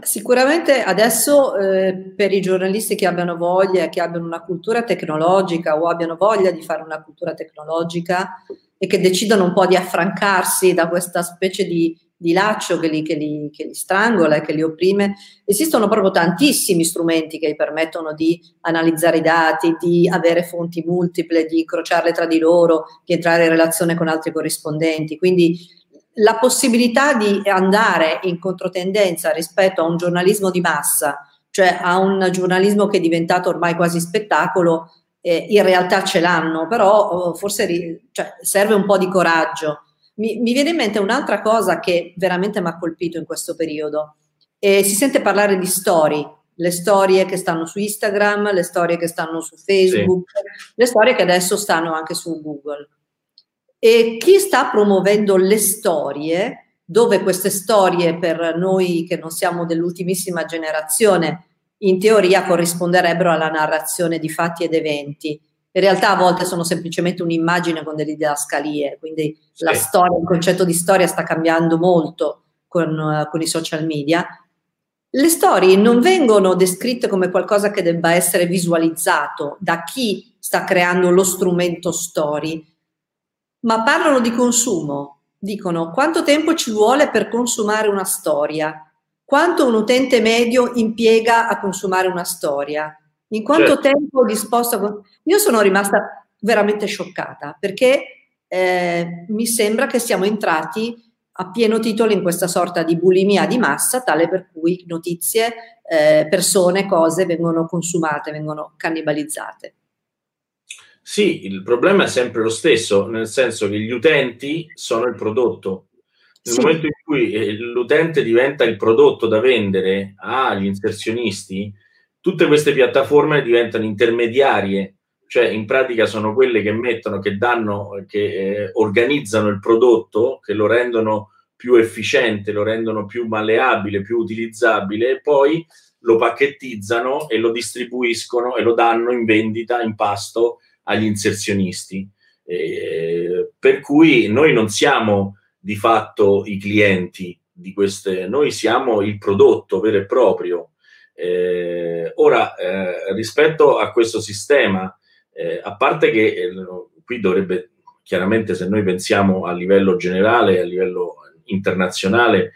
Sicuramente adesso eh, per i giornalisti che abbiano voglia, che abbiano una cultura tecnologica o abbiano voglia di fare una cultura tecnologica e che decidano un po' di affrancarsi da questa specie di, di laccio che li, che, li, che li, strangola e che li opprime, esistono proprio tantissimi strumenti che gli permettono di analizzare i dati, di avere fonti multiple, di incrociarle tra di loro, di entrare in relazione con altri corrispondenti. Quindi la possibilità di andare in controtendenza rispetto a un giornalismo di massa, cioè a un giornalismo che è diventato ormai quasi spettacolo, eh, in realtà ce l'hanno, però oh, forse ri- cioè, serve un po' di coraggio. Mi, mi, viene in mente un'altra cosa che veramente mi ha colpito in questo periodo. Eh, si sente parlare di story, le storie che stanno su Instagram, le storie che stanno su Facebook, sì. le storie che adesso stanno anche su Google. E chi sta promuovendo le storie, dove queste storie per noi che non siamo dell'ultimissima generazione, in teoria corrisponderebbero alla narrazione di fatti ed eventi. In realtà a volte sono semplicemente un'immagine con delle didascalie, quindi sì. la storia, il concetto di storia sta cambiando molto con, uh, con i social media. Le storie non vengono descritte come qualcosa che debba essere visualizzato da chi sta creando lo strumento story, ma parlano di consumo. Dicono quanto tempo ci vuole per consumare una storia, quanto un utente medio impiega a consumare una storia, in quanto certo. tempo è disposto a... Io sono rimasta veramente scioccata perché eh, mi sembra che siamo entrati a pieno titolo in questa sorta di bulimia di massa, tale per cui notizie, eh, persone, cose vengono consumate, vengono cannibalizzate. Sì, il problema è sempre lo stesso, nel senso che gli utenti sono il prodotto. Nel sì. momento in cui eh, l'utente diventa il prodotto da vendere agli inserzionisti, tutte queste piattaforme diventano intermediarie, cioè in pratica sono quelle che mettono, che danno, che eh, organizzano il prodotto, che lo rendono più efficiente, lo rendono più malleabile, più utilizzabile e poi lo pacchettizzano e lo distribuiscono e lo danno in vendita, in pasto agli inserzionisti. Eh, per cui noi non siamo di fatto i clienti di queste, noi siamo il prodotto vero e proprio. Eh, ora, eh, rispetto a questo sistema, eh, a parte che eh, qui dovrebbe, chiaramente se noi pensiamo a livello generale, a livello internazionale,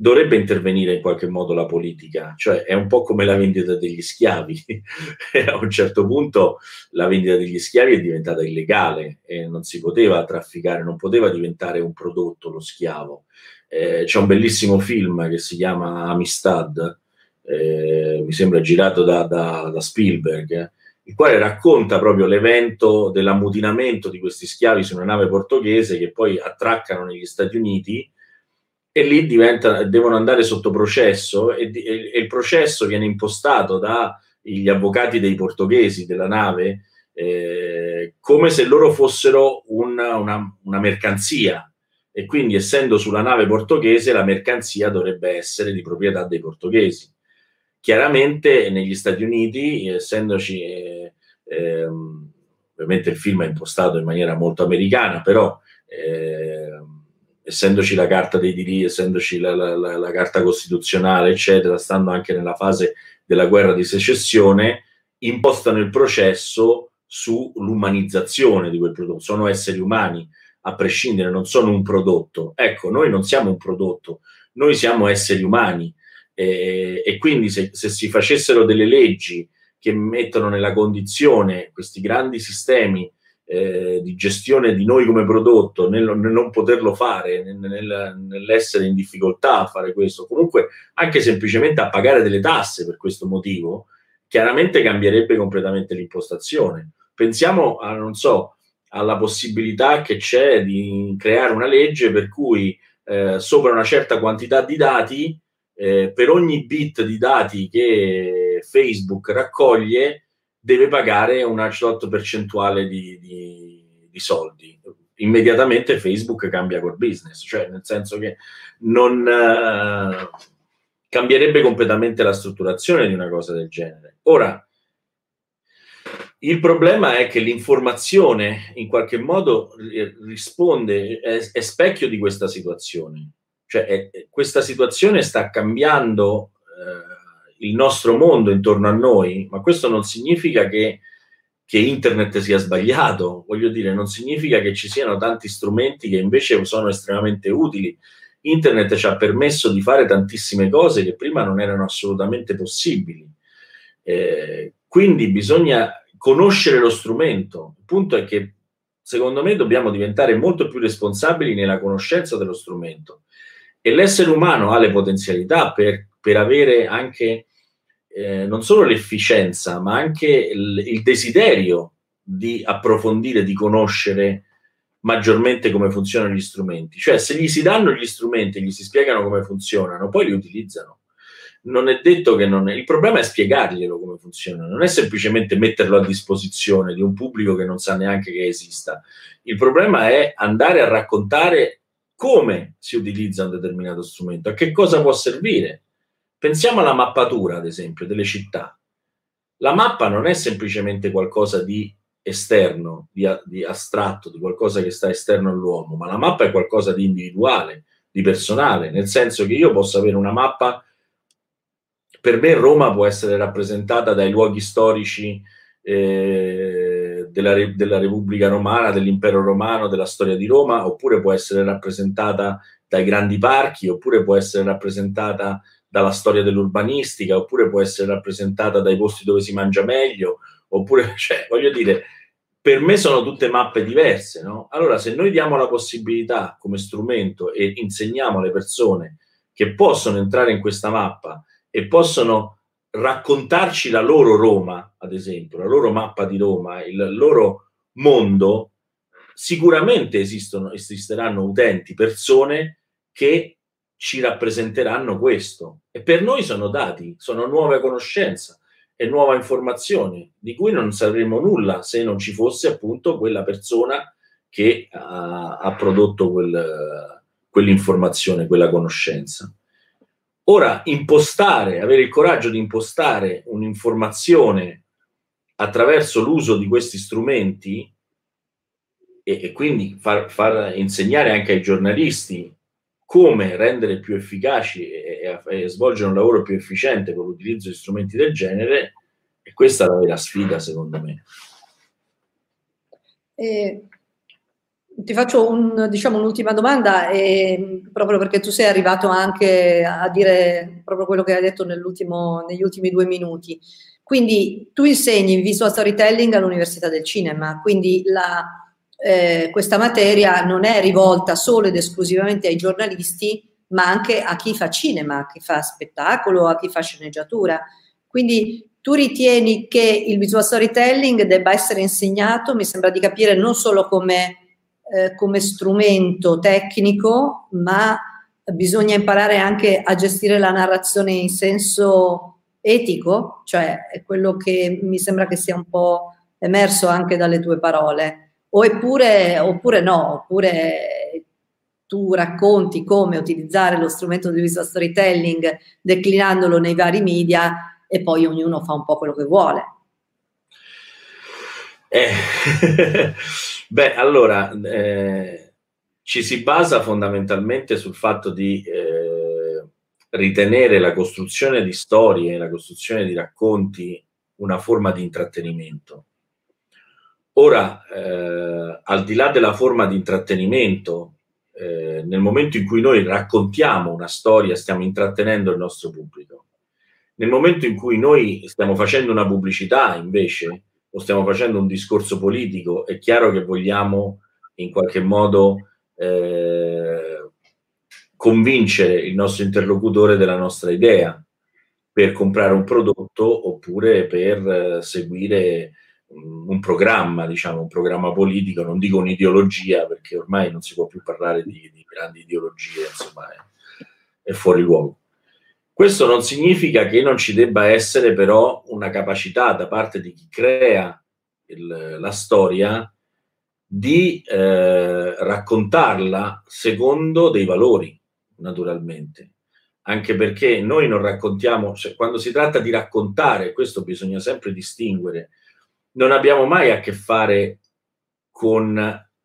dovrebbe intervenire in qualche modo la politica, cioè è un po' come la vendita degli schiavi. a un certo punto la vendita degli schiavi è diventata illegale e non si poteva trafficare, non poteva diventare un prodotto lo schiavo. Eh, c'è un bellissimo film che si chiama Amistad, eh, mi sembra girato da, da, da Spielberg, il quale racconta proprio l'evento dell'ammutinamento di questi schiavi su una nave portoghese che poi attraccano negli Stati Uniti e lì diventa, devono andare sotto processo e, e, e il processo viene impostato dagli avvocati dei portoghesi della nave eh, come se loro fossero una, una, una mercanzia e quindi essendo sulla nave portoghese la mercanzia dovrebbe essere di proprietà dei portoghesi. Chiaramente negli Stati Uniti, essendoci, eh, eh, ovviamente il film è impostato in maniera molto americana, però eh, essendoci la carta dei diritti, essendoci la, la, la, la, carta costituzionale, eccetera, stando anche nella fase della guerra di secessione, impostano il processo sull'umanizzazione di quel prodotto. Sono esseri umani, a prescindere, non sono un prodotto. Ecco, noi non siamo un prodotto, noi siamo esseri umani. Eh, e quindi se, se si facessero delle leggi che mettono nella condizione questi grandi sistemi eh, di gestione di noi come prodotto, nel, nel non poterlo fare, nel, nel, nell'essere in difficoltà a fare questo, comunque anche semplicemente a pagare delle tasse per questo motivo, chiaramente cambierebbe completamente l'impostazione. Pensiamo a, non so, alla possibilità che c'è di creare una legge per cui eh, sopra una certa quantità di dati, eh, per ogni bit di dati che Facebook raccoglie, deve pagare una certa percentuale di, di, di soldi. Immediatamente Facebook cambia core business, cioè nel senso che non uh, cambierebbe completamente la strutturazione di una cosa del genere. Ora, il problema è che l'informazione in qualche modo risponde, è, è specchio di questa situazione. Cioè, eh, questa situazione sta cambiando eh, il nostro mondo intorno a noi, ma questo non significa che, che internet sia sbagliato, voglio dire, non significa che ci siano tanti strumenti che invece sono estremamente utili. Internet ci ha permesso di fare tantissime cose che prima non erano assolutamente possibili. Eh, quindi bisogna conoscere lo strumento. Il punto è che secondo me dobbiamo diventare molto più responsabili nella conoscenza dello strumento. E l'essere umano ha le potenzialità per, per avere anche eh, non solo l'efficienza, ma anche il, il desiderio di approfondire, di conoscere maggiormente come funzionano gli strumenti. Cioè, se gli si danno gli strumenti, gli si spiegano come funzionano, poi li utilizzano. Non è detto che non è... Il problema è spiegarglielo come funziona, non è semplicemente metterlo a disposizione di un pubblico che non sa neanche che esista. Il problema è andare a raccontare come si utilizza un determinato strumento, a che cosa può servire. Pensiamo alla mappatura, ad esempio, delle città. La mappa non è semplicemente qualcosa di esterno, di, di, astratto, di qualcosa che sta esterno all'uomo, ma la mappa è qualcosa di individuale, di personale, nel senso che io posso avere una mappa, per me Roma può essere rappresentata dai luoghi storici eh, della, della Repubblica Romana, dell'Impero Romano, della storia di Roma, oppure può essere rappresentata dai grandi parchi, oppure può essere rappresentata dalla storia dell'urbanistica, oppure può essere rappresentata dai posti dove si mangia meglio, oppure, cioè, voglio dire, per me sono tutte mappe diverse, no? Allora, se noi diamo la possibilità come strumento e insegniamo alle persone che possono entrare in questa mappa e possono raccontarci la loro Roma, ad esempio, la loro mappa di Roma, il loro mondo, sicuramente esistono, esisteranno utenti, persone che ci rappresenteranno questo. E per noi sono dati, sono nuove conoscenze e nuova informazione di cui non sapremmo nulla se non ci fosse appunto quella persona che ha, ha prodotto quel, quell'informazione, quella conoscenza. Ora, impostare, avere il coraggio di impostare un'informazione attraverso l'uso di questi strumenti e, e quindi far, far, insegnare anche ai giornalisti come rendere più efficaci e, e, e, svolgere un lavoro più efficiente con l'utilizzo di strumenti del genere, e questa è la vera sfida, secondo me. Eh, ti faccio un, diciamo, un'ultima domanda, eh, proprio perché tu sei arrivato anche a dire proprio quello che hai detto negli ultimi due minuti. Quindi tu insegni visual storytelling all'Università del Cinema, quindi la, eh, questa materia non è rivolta solo ed esclusivamente ai giornalisti, ma anche a chi fa cinema, a chi fa spettacolo, a chi fa sceneggiatura. Quindi tu ritieni che il visual storytelling debba essere insegnato, mi sembra di capire, non solo come, eh, come strumento tecnico, ma bisogna imparare anche a gestire la narrazione in senso etico, cioè è quello che mi sembra che sia un po' emerso anche dalle tue parole. Oppure, oppure no, oppure tu racconti come utilizzare lo strumento di visual storytelling declinandolo nei vari media e poi ognuno fa un po' quello che vuole. Eh, beh, allora, eh, ci si basa fondamentalmente sul fatto di eh, ritenere la costruzione di storie, la costruzione di racconti una forma di intrattenimento. Ora, eh, al di là della forma di intrattenimento, eh, nel momento in cui noi raccontiamo una storia, stiamo intrattenendo il nostro pubblico. Nel momento in cui noi stiamo facendo una pubblicità, invece, o stiamo facendo un discorso politico, è chiaro che vogliamo in qualche modo eh, convincere il nostro interlocutore della nostra idea per comprare un prodotto oppure per eh, seguire un programma, diciamo, un programma politico, non dico un'ideologia, perché ormai non si può più parlare di, di grandi ideologie, insomma, è, è, fuori luogo. Questo non significa che non ci debba essere però una capacità da parte di chi crea il, la storia di eh, raccontarla secondo dei valori, naturalmente. Anche perché noi non raccontiamo, cioè, quando si tratta di raccontare, questo bisogna sempre distinguere, non abbiamo mai a che fare con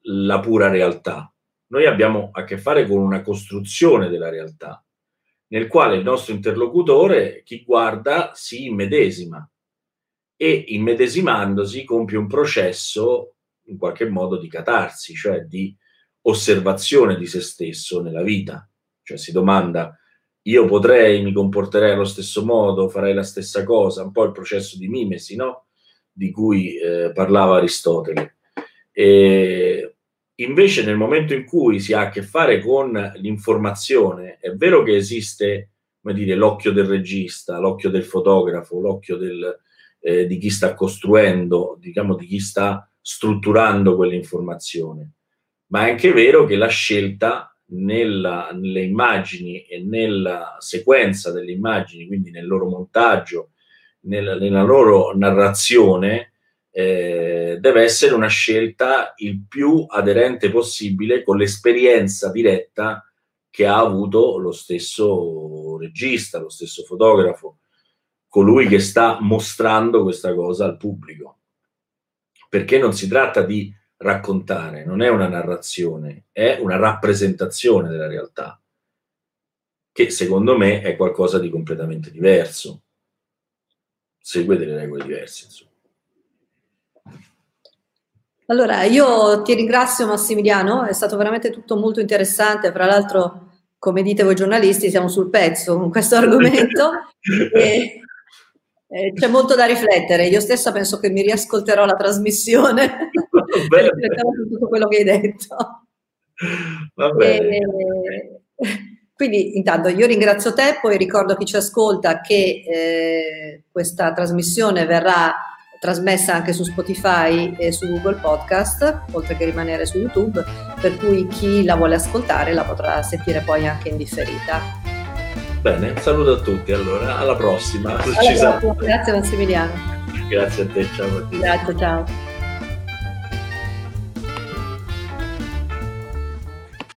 la pura realtà. noi abbiamo a che fare con una costruzione della realtà, nel quale il nostro interlocutore, chi guarda, si immedesima e immedesimandosi compie un processo in qualche modo di catarsi, cioè di osservazione di se stesso nella vita. Cioè si domanda, io potrei, mi comporterei allo stesso modo, farei la stessa cosa, un po' il processo di mimesi, no? Di cui eh, parlava Aristotele. E invece nel momento in cui si ha a che fare con l'informazione, è vero che esiste, dire, l'occhio del regista, l'occhio del fotografo, l'occhio del, eh, di chi sta costruendo, diciamo di chi sta strutturando quell'informazione, ma è anche vero che la scelta nella, nelle immagini e nella sequenza delle immagini, quindi nel loro montaggio, nella, nella loro narrazione, eh, deve essere una scelta il più aderente possibile con l'esperienza diretta che ha avuto lo stesso regista, lo stesso fotografo, colui che sta mostrando questa cosa al pubblico. Perché non si tratta di raccontare, non è una narrazione, è una rappresentazione della realtà, che secondo me è qualcosa di completamente diverso. Segue delle regole diverse, insomma. Allora, io ti ringrazio Massimiliano, è stato veramente tutto molto interessante, fra l'altro, come dite voi giornalisti, siamo sul pezzo con questo argomento. e, eh, c'è molto da riflettere. Io stessa penso che mi riascolterò la trasmissione per riflettere su tutto quello che hai detto. E, quindi intanto io ringrazio te, poi ricordo chi ci ascolta che eh, questa trasmissione verrà trasmessa anche su Spotify e su Google Podcast, oltre che rimanere su YouTube, per cui chi la vuole ascoltare la potrà sentire poi anche in differita. Bene, saluto a tutti allora, alla prossima. Prossima. Grazie Massimiliano. Grazie a te, ciao Grazie, ciao.